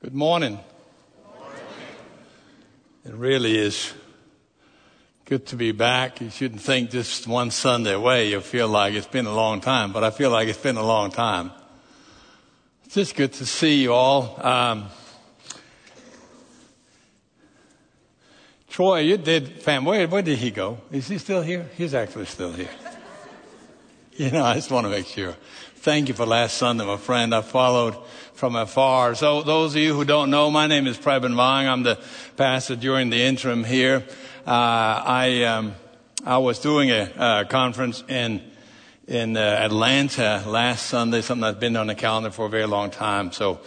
Good morning. It really is good to be back. You shouldn't think just one Sunday away you'll feel like it's been a long time, but I feel like it's been a long time. It's just good to see you all. Um, Troy, you did, fam, where, where did he go? Is he still here? He's actually still here. You know, I just want to make sure. Thank you for last Sunday, my friend. I followed from afar. So those of you who don't know, my name is Preben Wang. I'm the pastor during the interim here. Uh, I, um, I was doing a, a conference in, in uh, Atlanta last Sunday, something that's been on the calendar for a very long time. So,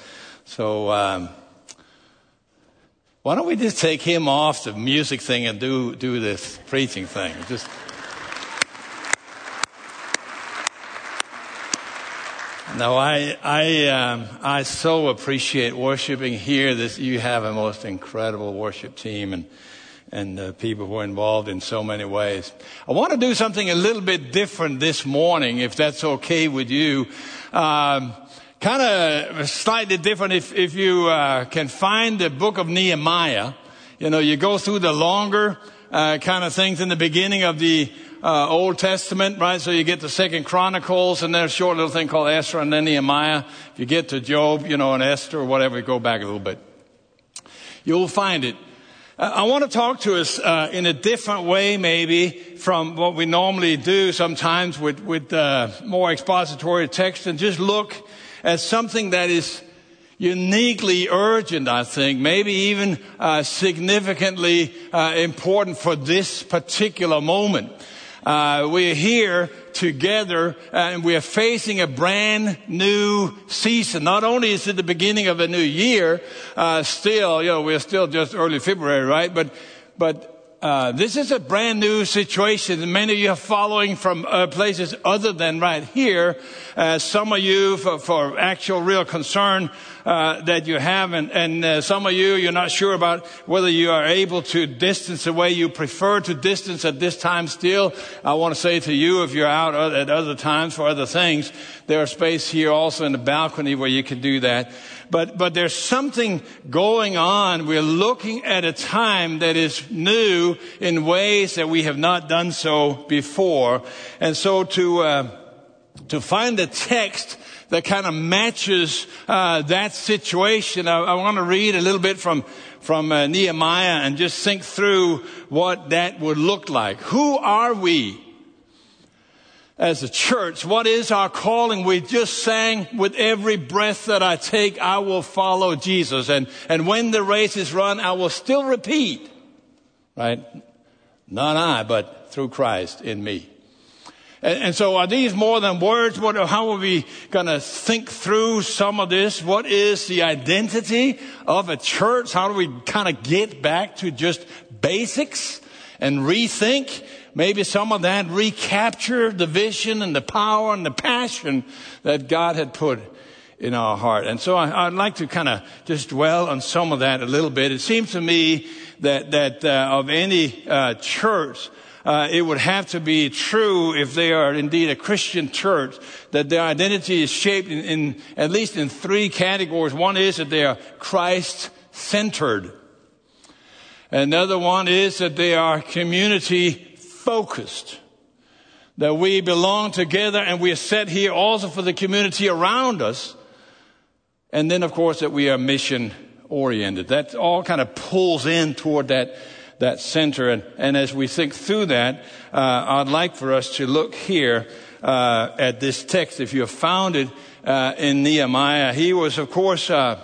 so, um, why don't we just take him off the music thing and do, do this preaching thing? Just, No, I, I, um, I so appreciate worshiping here. This, you have a most incredible worship team and, and uh, people who are involved in so many ways. I want to do something a little bit different this morning, if that's okay with you. Um, kind of slightly different if, if you uh, can find the book of Nehemiah. You know, you go through the longer uh, kind of things in the beginning of the uh, Old Testament, right? So you get the Second Chronicles, and there's a short little thing called Esther, and then Nehemiah. If you get to Job, you know, and Esther or whatever, go back a little bit. You'll find it. Uh, I want to talk to us uh, in a different way, maybe from what we normally do sometimes with with uh, more expository text, and just look at something that is uniquely urgent, I think, maybe even uh, significantly uh, important for this particular moment. Uh, we're here together and we are facing a brand new season. Not only is it the beginning of a new year, uh, still, you know, we're still just early February, right? But, but uh, this is a brand new situation. Many of you are following from uh, places other than right here. Uh, some of you for, for, actual real concern uh, that you have, and, and uh, some of you you're not sure about whether you are able to distance the way you prefer to distance at this time. Still, I want to say to you, if you're out at other times for other things, there's space here also in the balcony where you can do that. But, but there's something going on. We're looking at a time that is new in ways that we have not done so before. And so to, uh, to find a text that kind of matches uh, that situation, I, I want to read a little bit from from uh, Nehemiah and just think through what that would look like. Who are we? As a church. What is our calling? We just sang with every breath that I take, I will follow Jesus. And, and when the race is run, I will still repeat, right? Not I, but through Christ in me. And, and so are these more than words? What, how are we going to think through some of this? What is the identity of a church? How do we kind of get back to just basics and rethink? maybe some of that recapture the vision and the power and the passion that God had put in our heart. And so I, would like to kind of just dwell on some of that a little bit. It seems to me that, that uh, of any uh, church, uh, it would have to be true if they are indeed a Christian church that their identity is shaped in, in at least in three categories. One is that they are Christ centered. Another one is that they are community focused. That we belong together and we are set here also for the community around us. And then, of course, that we are mission oriented. That all kind of pulls in toward that, that center. And, and as we think through that, uh, I'd like for us to look here uh, at this text. If you have found it uh, in Nehemiah, he was, of course, uh,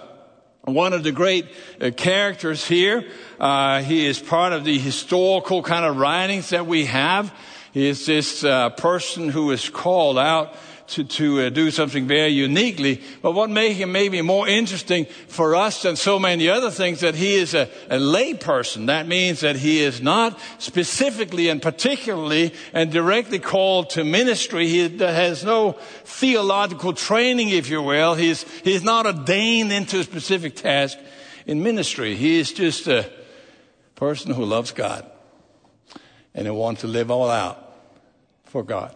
one of the great uh, characters here. Uh, he is part of the historical kind of writings that we have. He is this uh, person who is called out to, to uh, do something very uniquely. But what makes him maybe more interesting for us than so many other things that he is a, a lay person. That means that he is not specifically and particularly and directly called to ministry. He has no theological training, if you will. He's, he's not ordained into a specific task in ministry. He is just a person who loves God and who wants to live all out for God.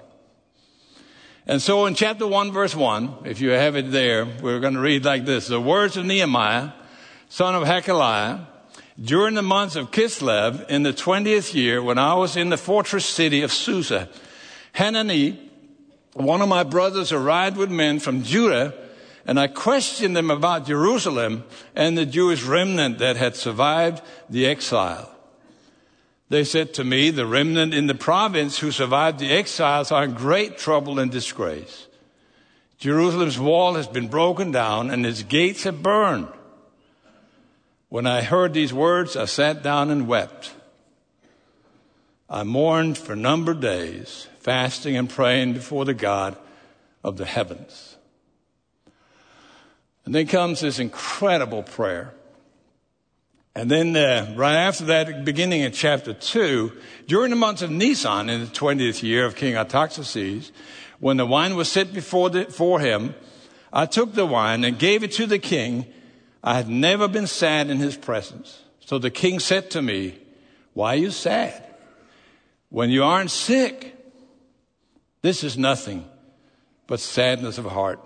And so in chapter 1, verse 1, if you have it there, we're going to read like this The words of Nehemiah, son of Hachaliah, during the months of Kislev in the 20th year when I was in the fortress city of Susa, Hanani, one of my brothers, arrived with men from Judah, and I questioned them about Jerusalem and the Jewish remnant that had survived the exile. They said to me, the remnant in the province who survived the exiles are in great trouble and disgrace. Jerusalem's wall has been broken down and its gates have burned. When I heard these words, I sat down and wept. I mourned for a number of days, fasting and praying before the God of the heavens. And then comes this incredible prayer. And then, uh, right after that, beginning in chapter 2, during the month of Nisan, in the 20th year of King Artaxerxes, when the wine was set before, the, for him, I took the wine and gave it to the king I had never been sad in his presence. So the king said to me, Why are you sad? When you aren't sick, this is nothing but sadness of heart.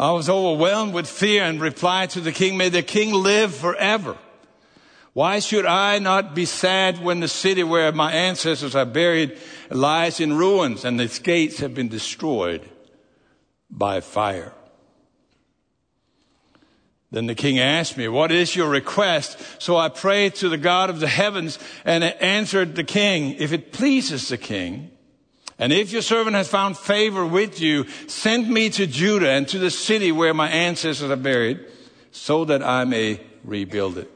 I was overwhelmed with fear and replied to the king, May the king live forever. Why should I not be sad when the city where my ancestors are buried lies in ruins and its gates have been destroyed by fire? Then the king asked me, What is your request? So I prayed to the God of the heavens and answered the king, If it pleases the king, and if your servant has found favor with you, send me to Judah and to the city where my ancestors are buried, so that I may rebuild it.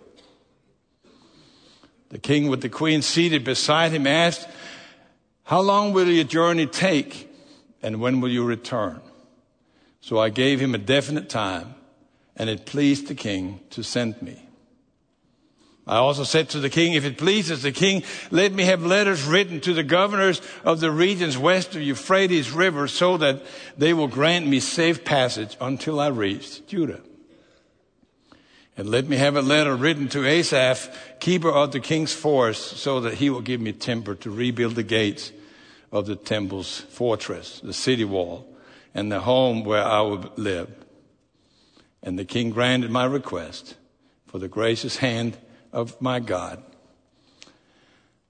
The king with the queen seated beside him asked, How long will your journey take? And when will you return? So I gave him a definite time and it pleased the king to send me. I also said to the king, if it pleases the king, let me have letters written to the governors of the regions west of Euphrates River so that they will grant me safe passage until I reach Judah. And let me have a letter written to Asaph, keeper of the king's forest, so that he will give me timber to rebuild the gates of the temple's fortress, the city wall, and the home where I will live. And the king granted my request, for the gracious hand of my God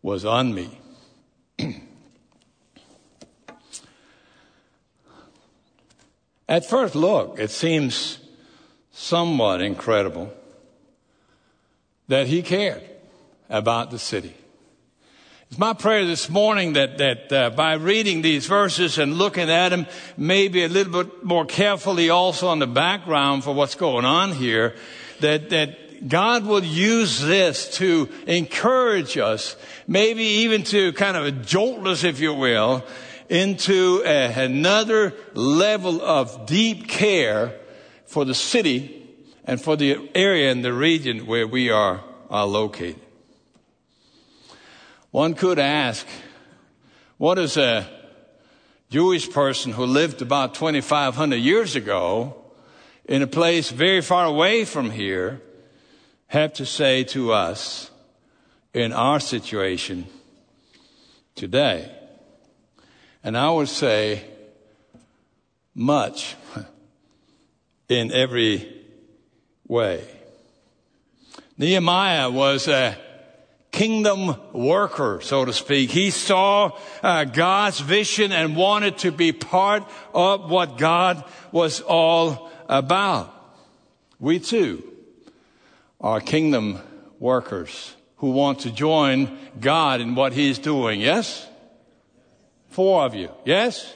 was on me. At first look, it seems somewhat incredible that he cared about the city. It's my prayer this morning that, that uh, by reading these verses and looking at them, maybe a little bit more carefully also on the background for what's going on here, that, that God will use this to encourage us, maybe even to kind of jolt us, if you will, into a, another level of deep care for the city and for the area and the region where we are, are located. One could ask, what does a Jewish person who lived about 2,500 years ago in a place very far away from here have to say to us in our situation today? And I would say much in every way. Nehemiah was a kingdom worker, so to speak. He saw uh, God's vision and wanted to be part of what God was all about. We too are kingdom workers who want to join God in what He's doing. Yes? Four of you. Yes?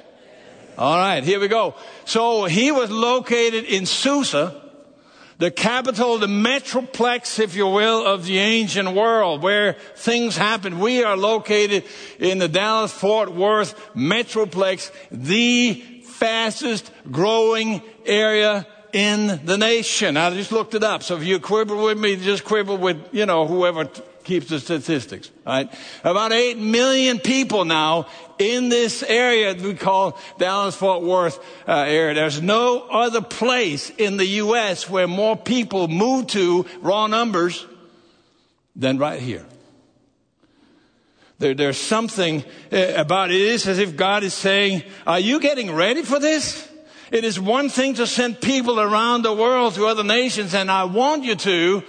All right, here we go. So he was located in Susa the capital, the metroplex, if you will, of the ancient world where things happen. We are located in the Dallas Fort Worth metroplex, the fastest growing area in the nation. I just looked it up. So if you quibble with me, just quibble with, you know, whoever keeps the statistics, right? About 8 million people now in this area we call Dallas Fort Worth uh, area. There's no other place in the U.S. where more people move to, raw numbers, than right here. There, there's something uh, about it. It is as if God is saying, Are you getting ready for this? It is one thing to send people around the world to other nations, and I want you to,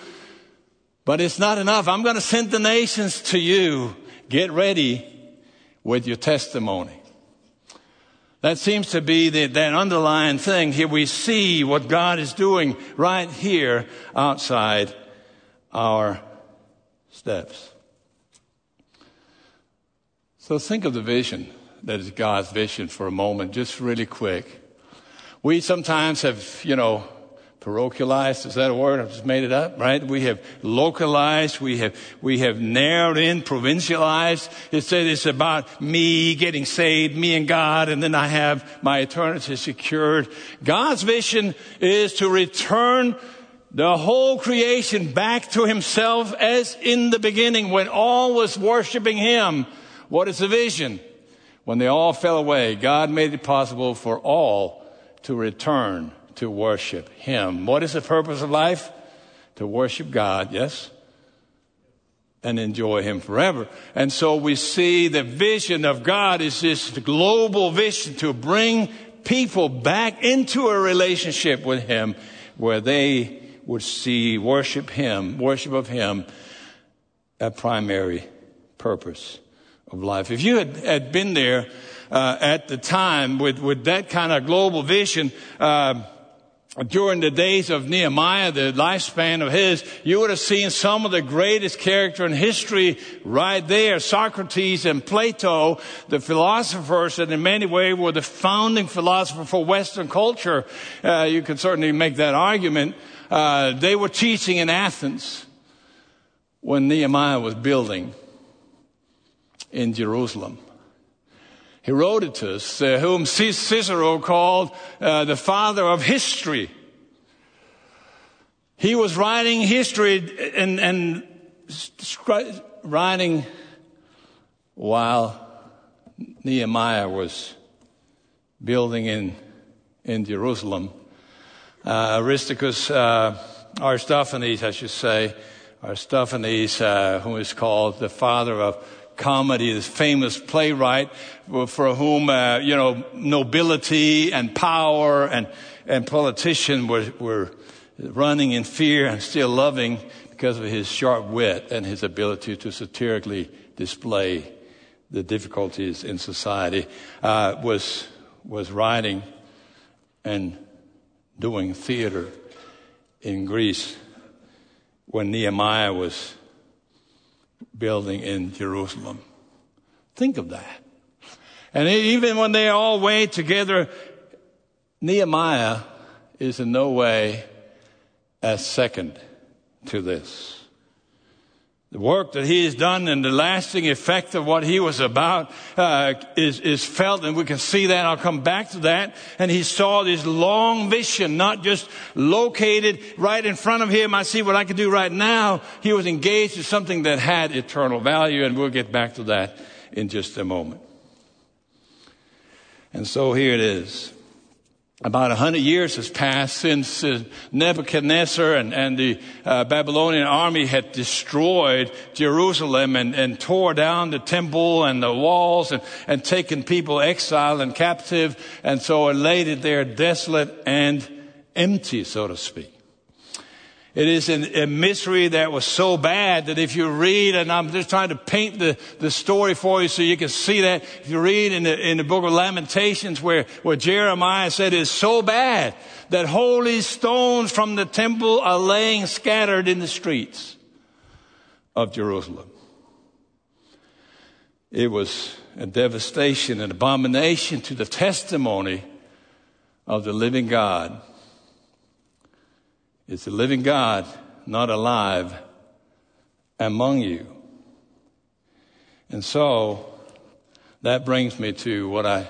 but it's not enough. I'm going to send the nations to you. Get ready with your testimony. That seems to be the, that underlying thing. Here we see what God is doing right here outside our steps. So think of the vision that is God's vision for a moment, just really quick. We sometimes have, you know, parochialized, is that a word? I've just made it up, right? We have localized, we have, we have narrowed in, provincialized. It said it's about me getting saved, me and God, and then I have my eternity secured. God's vision is to return the whole creation back to himself as in the beginning when all was worshiping him. What is the vision? When they all fell away, God made it possible for all to return to worship Him. What is the purpose of life? To worship God, yes? And enjoy Him forever. And so we see the vision of God is this global vision to bring people back into a relationship with Him where they would see worship Him, worship of Him, a primary purpose of life. If you had, had been there uh, at the time with, with that kind of global vision, uh, during the days of Nehemiah, the lifespan of his, you would have seen some of the greatest character in history right there. Socrates and Plato, the philosophers that in many ways were the founding philosopher for Western culture. Uh, you can certainly make that argument. Uh, they were teaching in Athens when Nehemiah was building in Jerusalem. Herodotus, uh, whom Cicero called uh, the father of history. He was writing history and, and writing while Nehemiah was building in, in Jerusalem. Uh, Aristarchus, uh, Aristophanes, I should say, Aristophanes, uh, who is called the father of comedy, this famous playwright for whom, uh, you know, nobility and power and, and politician were, were running in fear and still loving because of his sharp wit and his ability to satirically display the difficulties in society, uh, was, was writing and doing theater in Greece when Nehemiah was building in Jerusalem. Think of that. And even when they all wait together, Nehemiah is in no way as second to this. The work that he has done and the lasting effect of what he was about uh, is, is felt, and we can see that. I'll come back to that. And he saw this long vision, not just located right in front of him. I see what I can do right now. He was engaged in something that had eternal value, and we'll get back to that in just a moment. And so here it is. About a hundred years has passed since uh, Nebuchadnezzar and, and the uh, Babylonian army had destroyed Jerusalem and, and, tore down the temple and the walls and, and taken people exiled and captive, and so laid it there desolate and empty, so to speak. It is an, a mystery that was so bad that if you read, and I'm just trying to paint the, the story for you so you can see that. If you read in the, in the book of Lamentations where, where Jeremiah said it's so bad that holy stones from the temple are laying scattered in the streets of Jerusalem. It was a devastation, an abomination to the testimony of the living God is the living God not alive among you? And so that brings me to what I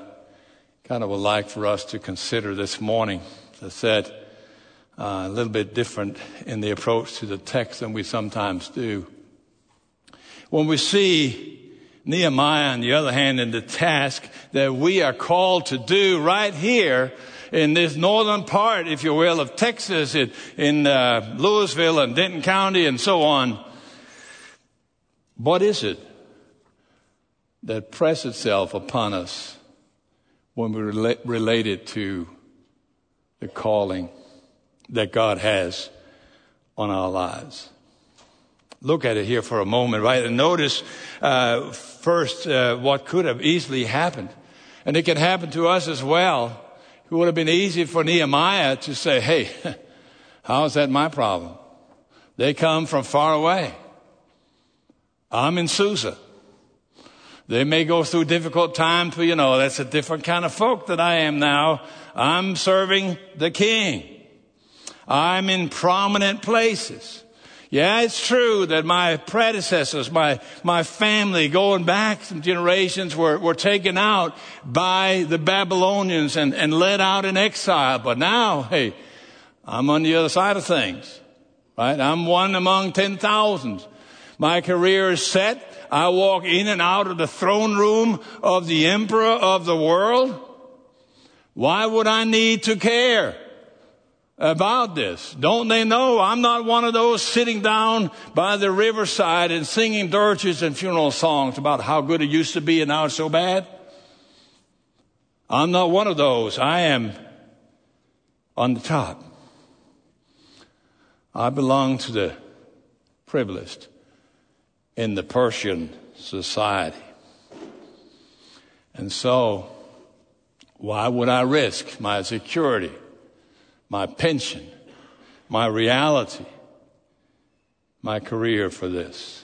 kind of would like for us to consider this morning. As I said, uh, a little bit different in the approach to the text than we sometimes do. When we see Nehemiah, on the other hand, in the task that we are called to do right here in this northern part, if you will, of Texas, in, in uh, Lewisville and Denton County and so on. What is it that press itself upon us when we relate, relate it to the calling that God has on our lives. Look at it here for a moment, right? And notice uh, first uh, what could have easily happened. And it can happen to us as well. It would have been easy for Nehemiah to say, hey, how is that my problem? They come from far away. I'm in Susa. They may go through difficult times, but you know, that's a different kind of folk that I am now. I'm serving the king. I'm in prominent places. Yeah, it's true that my predecessors, my, my family going back some generations were, were taken out by the Babylonians and, and led out in exile. But now, hey, I'm on the other side of things, right? I'm one among 10,000. My career is set. I walk in and out of the throne room of the emperor of the world. Why would I need to care? About this. Don't they know I'm not one of those sitting down by the riverside and singing dirges and funeral songs about how good it used to be and now it's so bad? I'm not one of those. I am on the top. I belong to the privileged in the Persian society. And so, why would I risk my security? My pension, my reality, my career for this.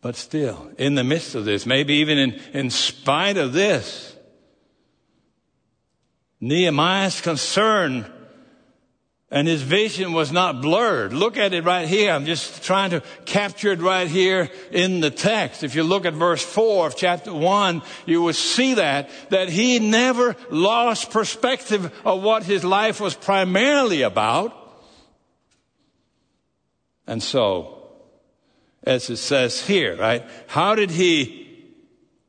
But still, in the midst of this, maybe even in, in spite of this, Nehemiah's concern and his vision was not blurred. Look at it right here. I'm just trying to capture it right here in the text. If you look at verse 4 of chapter 1, you will see that, that he never lost perspective of what his life was primarily about. And so, as it says here, right? How did he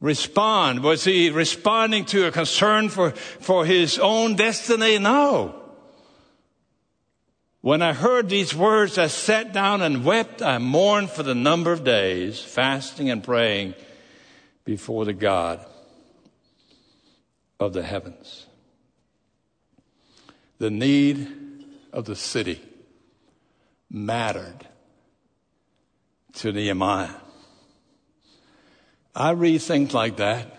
respond? Was he responding to a concern for, for his own destiny? No. When I heard these words, I sat down and wept. I mourned for the number of days, fasting and praying before the God of the heavens. The need of the city mattered to Nehemiah. I read things like that,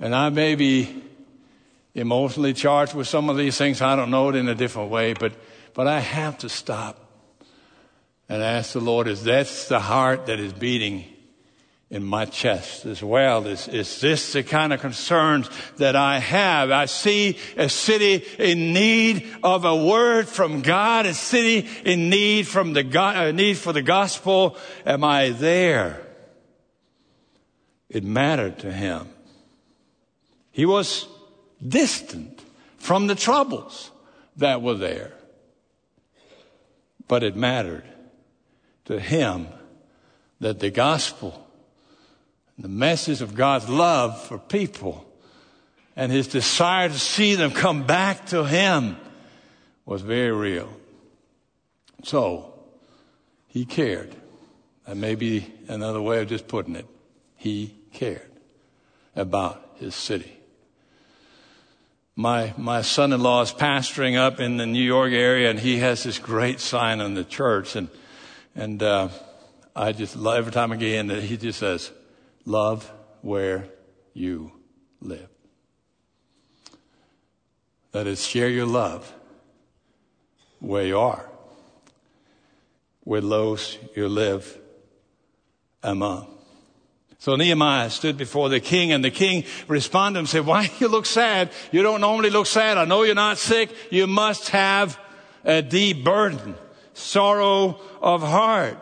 and I may be emotionally charged with some of these things. I don't know it in a different way, but but I have to stop and ask the Lord, is that the heart that is beating in my chest as well? Is, is this the kind of concerns that I have? I see a city in need of a word from God, a city in need from the God, a uh, need for the gospel. Am I there? It mattered to him. He was distant from the troubles that were there. But it mattered to him that the gospel, the message of God's love for people, and his desire to see them come back to him was very real. So, he cared. That may be another way of just putting it. He cared about his city. My, my son-in-law is pastoring up in the New York area and he has this great sign on the church and, and, uh, I just every time I get in that he just says, love where you live. That is, share your love where you are, where those you live among. So Nehemiah stood before the king and the king responded and said, why you look sad? You don't normally look sad. I know you're not sick. You must have a deep burden, sorrow of heart.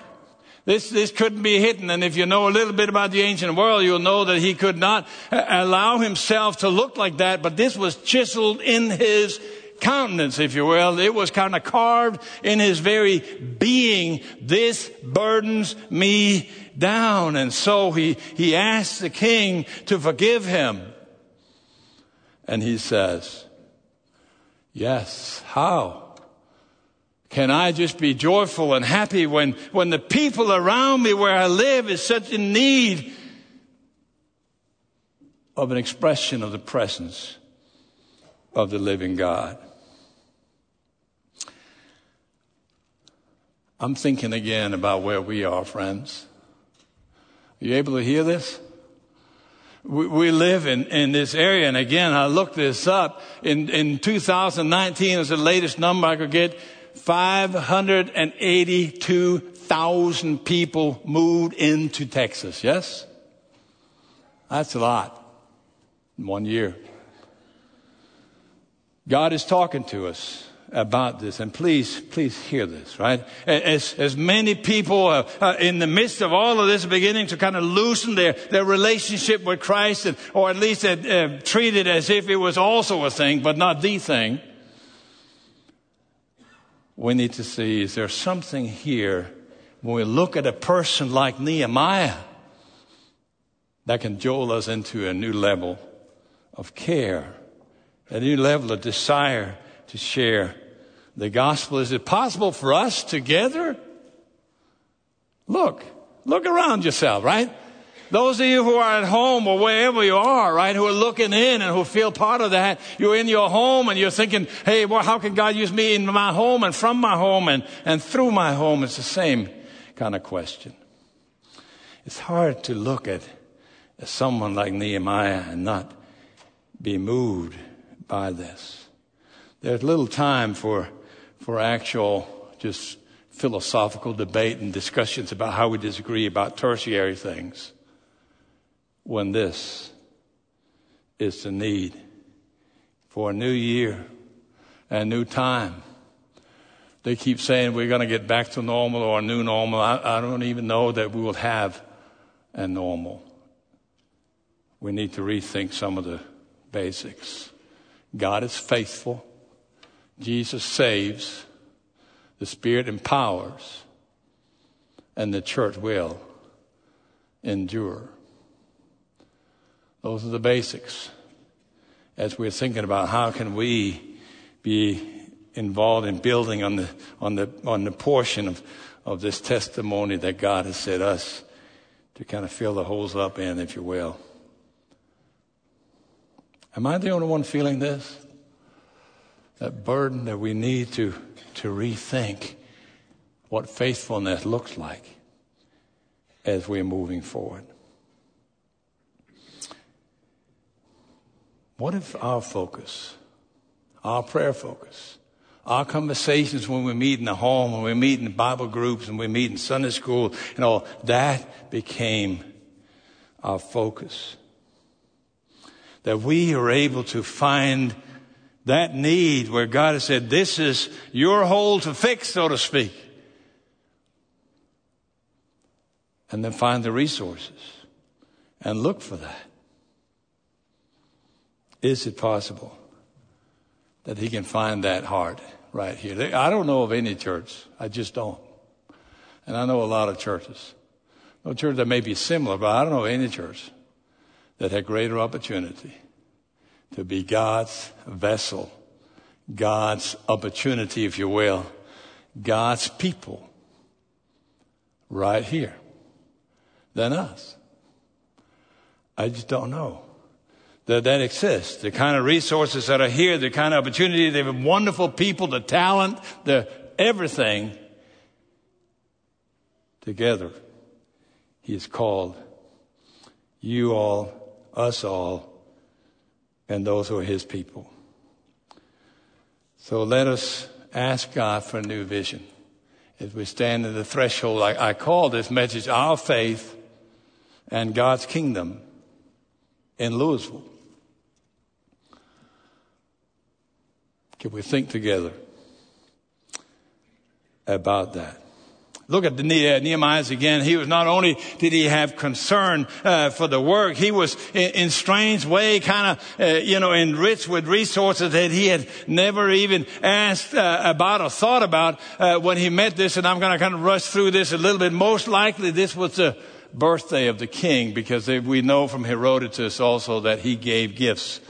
This, this couldn't be hidden. And if you know a little bit about the ancient world, you'll know that he could not uh, allow himself to look like that, but this was chiseled in his countenance, if you will. It was kind of carved in his very being. This burdens me down. And so he, he asks the king to forgive him. And he says, Yes, how? Can I just be joyful and happy when, when the people around me where I live is such in need of an expression of the presence of the living God. I'm thinking again about where we are, friends. You able to hear this? We, we live in, in this area, and again, I looked this up. In, in 2019, is the latest number I could get. 582,000 people moved into Texas. Yes? That's a lot in one year. God is talking to us about this, and please, please hear this, right? As, as many people uh, uh, in the midst of all of this beginning to kind of loosen their, their relationship with Christ, and, or at least uh, uh, treat it as if it was also a thing, but not the thing, we need to see is there something here when we look at a person like Nehemiah that can jolt us into a new level of care, a new level of desire to share the gospel. Is it possible for us together? Look, look around yourself, right? Those of you who are at home or wherever you are, right, who are looking in and who feel part of that, you're in your home and you're thinking, hey, well, how can God use me in my home and from my home and, and through my home? It's the same kind of question. It's hard to look at someone like Nehemiah and not be moved by this. There's little time for for actual just philosophical debate and discussions about how we disagree about tertiary things when this is the need for a new year and new time. They keep saying we're going to get back to normal or a new normal. I, I don't even know that we will have a normal. We need to rethink some of the basics. God is faithful. Jesus saves, the Spirit empowers, and the church will endure. Those are the basics. As we're thinking about how can we be involved in building on the, on the, on the portion of, of this testimony that God has set us to kind of fill the holes up in, if you will. Am I the only one feeling this? That burden that we need to, to rethink what faithfulness looks like as we're moving forward. What if our focus, our prayer focus, our conversations when we meet in the home, when we meet in Bible groups, and we meet in Sunday school, and all that became our focus. That we are able to find that need where God has said, this is your hole to fix, so to speak. And then find the resources and look for that. Is it possible that he can find that heart right here? I don't know of any church. I just don't. And I know a lot of churches. No church that may be similar, but I don't know any church that had greater opportunity to be God's vessel, God's opportunity, if you will, God's people right here than us. I just don't know that that exists. The kind of resources that are here, the kind of opportunity, the wonderful people, the talent, the everything together. He has called you all, us all, and those who are his people. So let us ask God for a new vision. As we stand at the threshold, I, I call this message Our Faith and God's Kingdom in Lewisville. Can we think together about that? Look at Nehemiah again. He was not only did he have concern uh, for the work, he was in, in strange way kind of uh, you know enriched with resources that he had never even asked uh, about or thought about uh, when he met this. And I'm going to kind of rush through this a little bit. Most likely, this was the birthday of the king because we know from Herodotus also that he gave gifts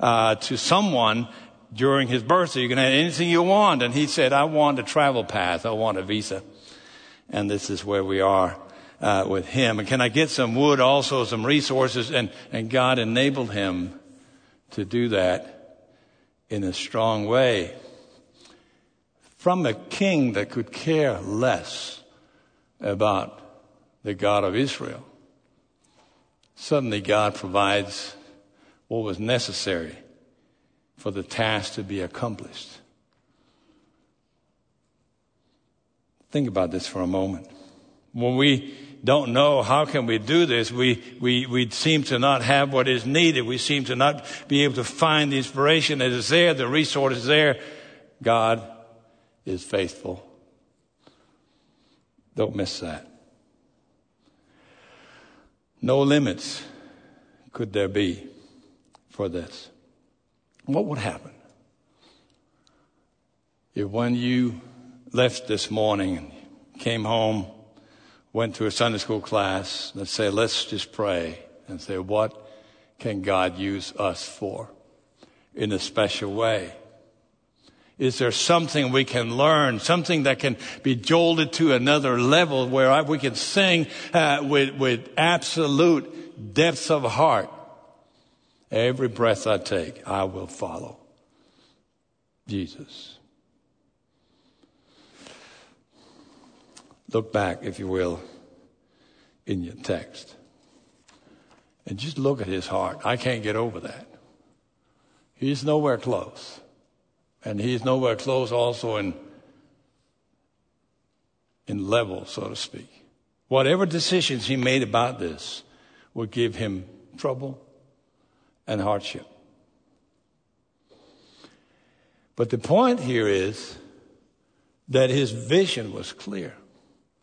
uh, to someone during his birthday. You can have anything you want, and he said, "I want a travel pass. I want a visa." And this is where we are uh, with him. And can I get some wood, also some resources? And, and God enabled him to do that in a strong way from a king that could care less about the God of Israel. Suddenly, God provides what was necessary for the task to be accomplished. Think about this for a moment. When we don't know how can we do this, we, we, we seem to not have what is needed. We seem to not be able to find the inspiration that is there, the resource is there. God is faithful. Don't miss that. No limits could there be for this. What would happen if when you left this morning and came home, went to a Sunday school class, let's say, let's just pray and say, what can God use us for in a special way? Is there something we can learn, something that can be jolted to another level where we can sing uh, with, with absolute depths of heart? Every breath I take, I will follow Jesus. Look back, if you will, in your text. And just look at his heart. I can't get over that. He's nowhere close. And he's nowhere close also in, in level, so to speak. Whatever decisions he made about this would give him trouble and hardship. But the point here is that his vision was clear.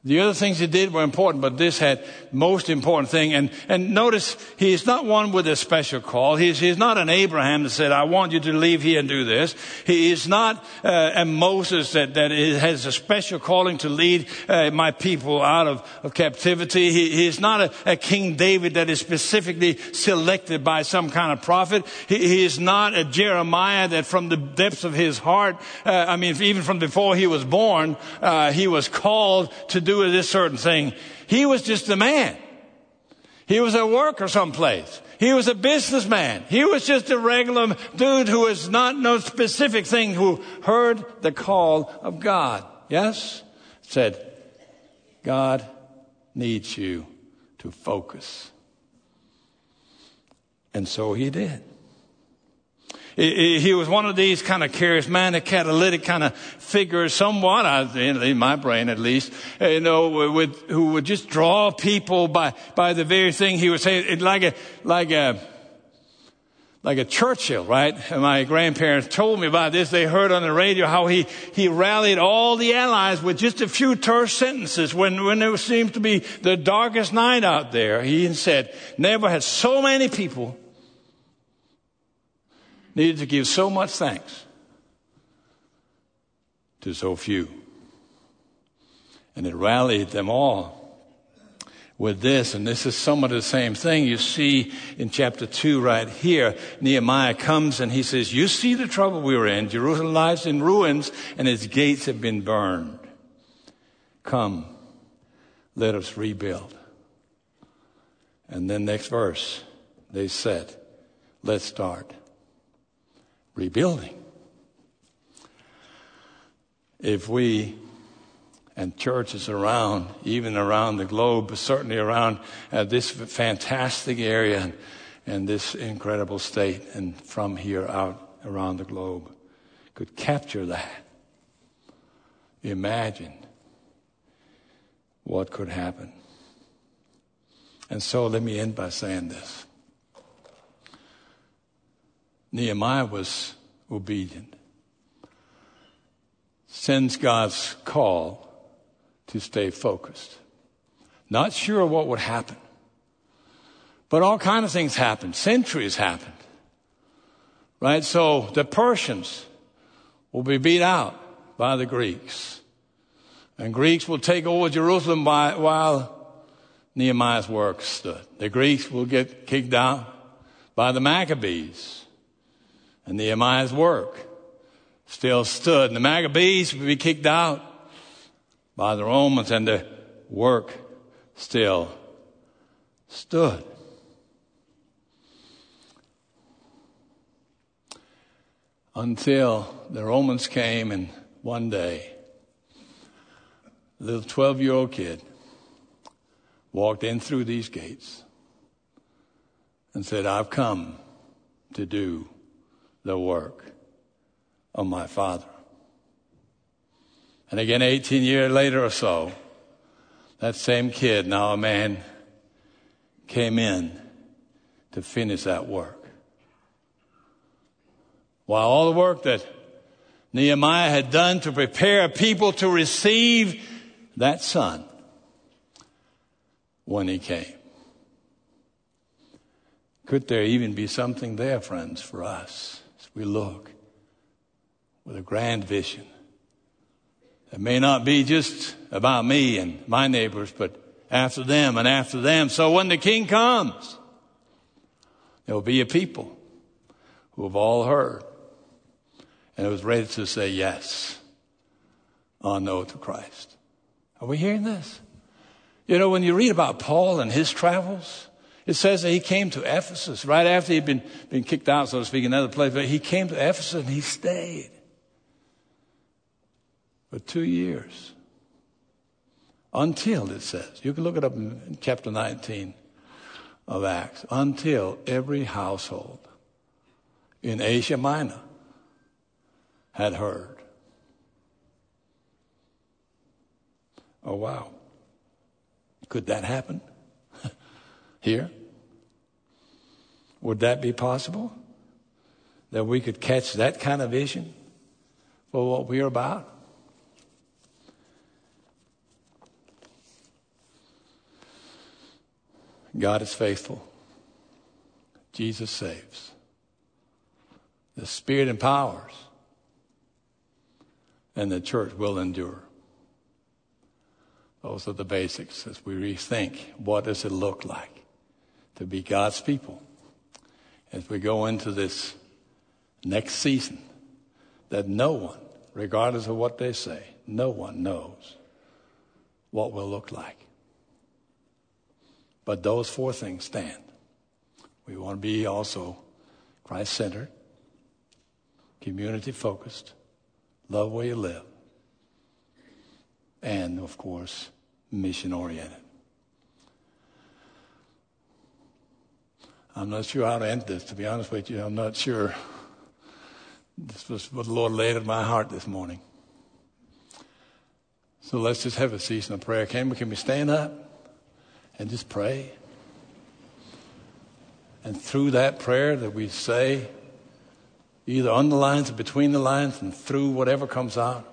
The other things he did were important, but this had most important thing. And, and notice he is not one with a special call. He's, he's not an Abraham that said, I want you to leave here and do this. He is not uh, a Moses that, that has a special calling to lead uh, my people out of, of captivity. He, he is not a, a, King David that is specifically selected by some kind of prophet. He, he is not a Jeremiah that from the depths of his heart, uh, I mean, even from before he was born, uh, he was called to do this certain thing. He was just a man. He was a worker someplace. He was a businessman. He was just a regular dude who was not no specific thing, who heard the call of God. Yes? Said, God needs you to focus. And so he did. He was one of these kind of charismatic, catalytic kind of figures, somewhat, in my brain at least, uh, you know, with, who would just draw people by, by the very thing he was saying, like a, like a, like a Churchill, right? And my grandparents told me about this. They heard on the radio how he, he rallied all the allies with just a few terse sentences when, when there seemed to be the darkest night out there. He said, never had so many people needed to give so much thanks to so few. And it rallied them all with this, and this is somewhat the same thing you see in chapter 2 right here. Nehemiah comes and he says, You see the trouble we were in. Jerusalem lies in ruins, and its gates have been burned. Come, let us rebuild. And then next verse, they said, Let's start rebuilding. If we and churches around, even around the globe, but certainly around uh, this fantastic area and, and this incredible state, and from here out around the globe, could capture that. Imagine what could happen. And so let me end by saying this. Nehemiah was obedient. Sends God's call to stay focused. Not sure what would happen. But all kind of things happened. Centuries happened. Right? So the Persians will be beat out by the Greeks. And Greeks will take over Jerusalem by, while Nehemiah's work stood. The Greeks will get kicked out by the Maccabees and Nehemiah's work still stood. And the Maccabees would be kicked out by the Romans, and the work still stood. until the Romans came and one day, a little 12 year old kid walked in through these gates and said, I've come to do the work of my Father. And again, 18 years later or so, that same kid, now a man, came in to finish that work. While all the work that Nehemiah had done to prepare people to receive that son when he came. Could there even be something there, friends, for us we look with a grand vision? It may not be just about me and my neighbors, but after them and after them. So when the king comes, there will be a people who have all heard and was ready to say yes or no to Christ. Are we hearing this? You know, when you read about Paul and his travels, it says that he came to Ephesus right after he'd been, been kicked out, so to speak, in another place, but he came to Ephesus and he stayed for two years. Until, it says, you can look it up in chapter 19 of Acts, until every household in Asia Minor had heard. Oh, wow. Could that happen here? Would that be possible? That we could catch that kind of vision for what we're about? God is faithful. Jesus saves. The Spirit empowers and the church will endure. Those are the basics as we rethink what does it look like to be God's people as we go into this next season that no one, regardless of what they say, no one knows what will look like. But those four things stand. We want to be also Christ centered, community focused, love where you live, and of course, mission oriented. I'm not sure how to end this, to be honest with you. I'm not sure. This was what the Lord laid in my heart this morning. So let's just have a season of prayer. Can we, can we stand up and just pray? And through that prayer that we say, either on the lines or between the lines and through whatever comes out,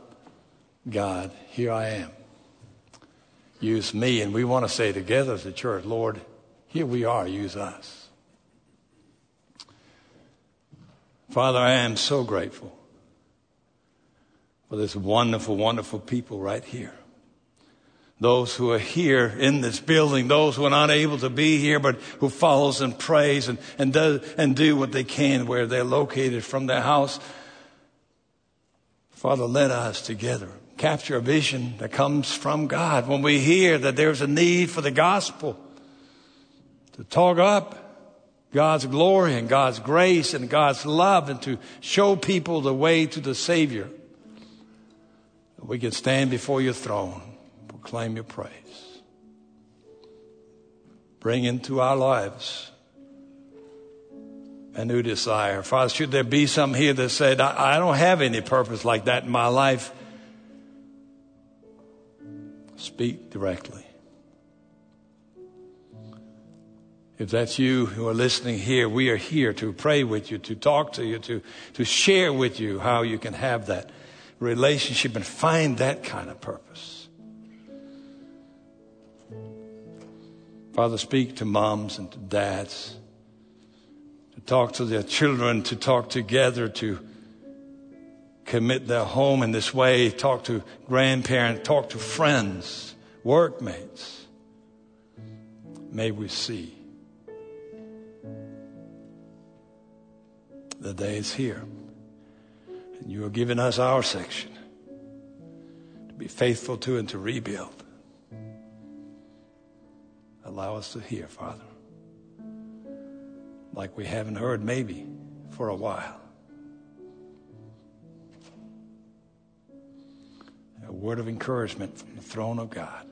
God, here I am. Use me. And we want to say together as a church, Lord, here we are, use us. Father, I am so grateful for this wonderful, wonderful people right here those who are here in this building, those who are not able to be here, but who follows and prays and, and, does, and do what they can where they're located from their house. Father, let us together capture a vision that comes from God when we hear that there's a need for the gospel to talk up God's glory and God's grace and God's love and to show people the way to the Savior. We can stand before your throne proclaim your praise. Bring into our lives a new desire. Father, should there be some here that said, I, I don't have any purpose like that in my life? Speak directly. If that's you who are listening here, we are here to pray with you, to talk to you, to, to share with you how you can have that relationship and find that kind of purpose. Father, speak to moms and to dads, to talk to their children, to talk together, to commit their home in this way, talk to grandparents, talk to friends, workmates. May we see The day is here. And you are giving us our section to be faithful to and to rebuild. Allow us to hear, Father, like we haven't heard maybe for a while. A word of encouragement from the throne of God.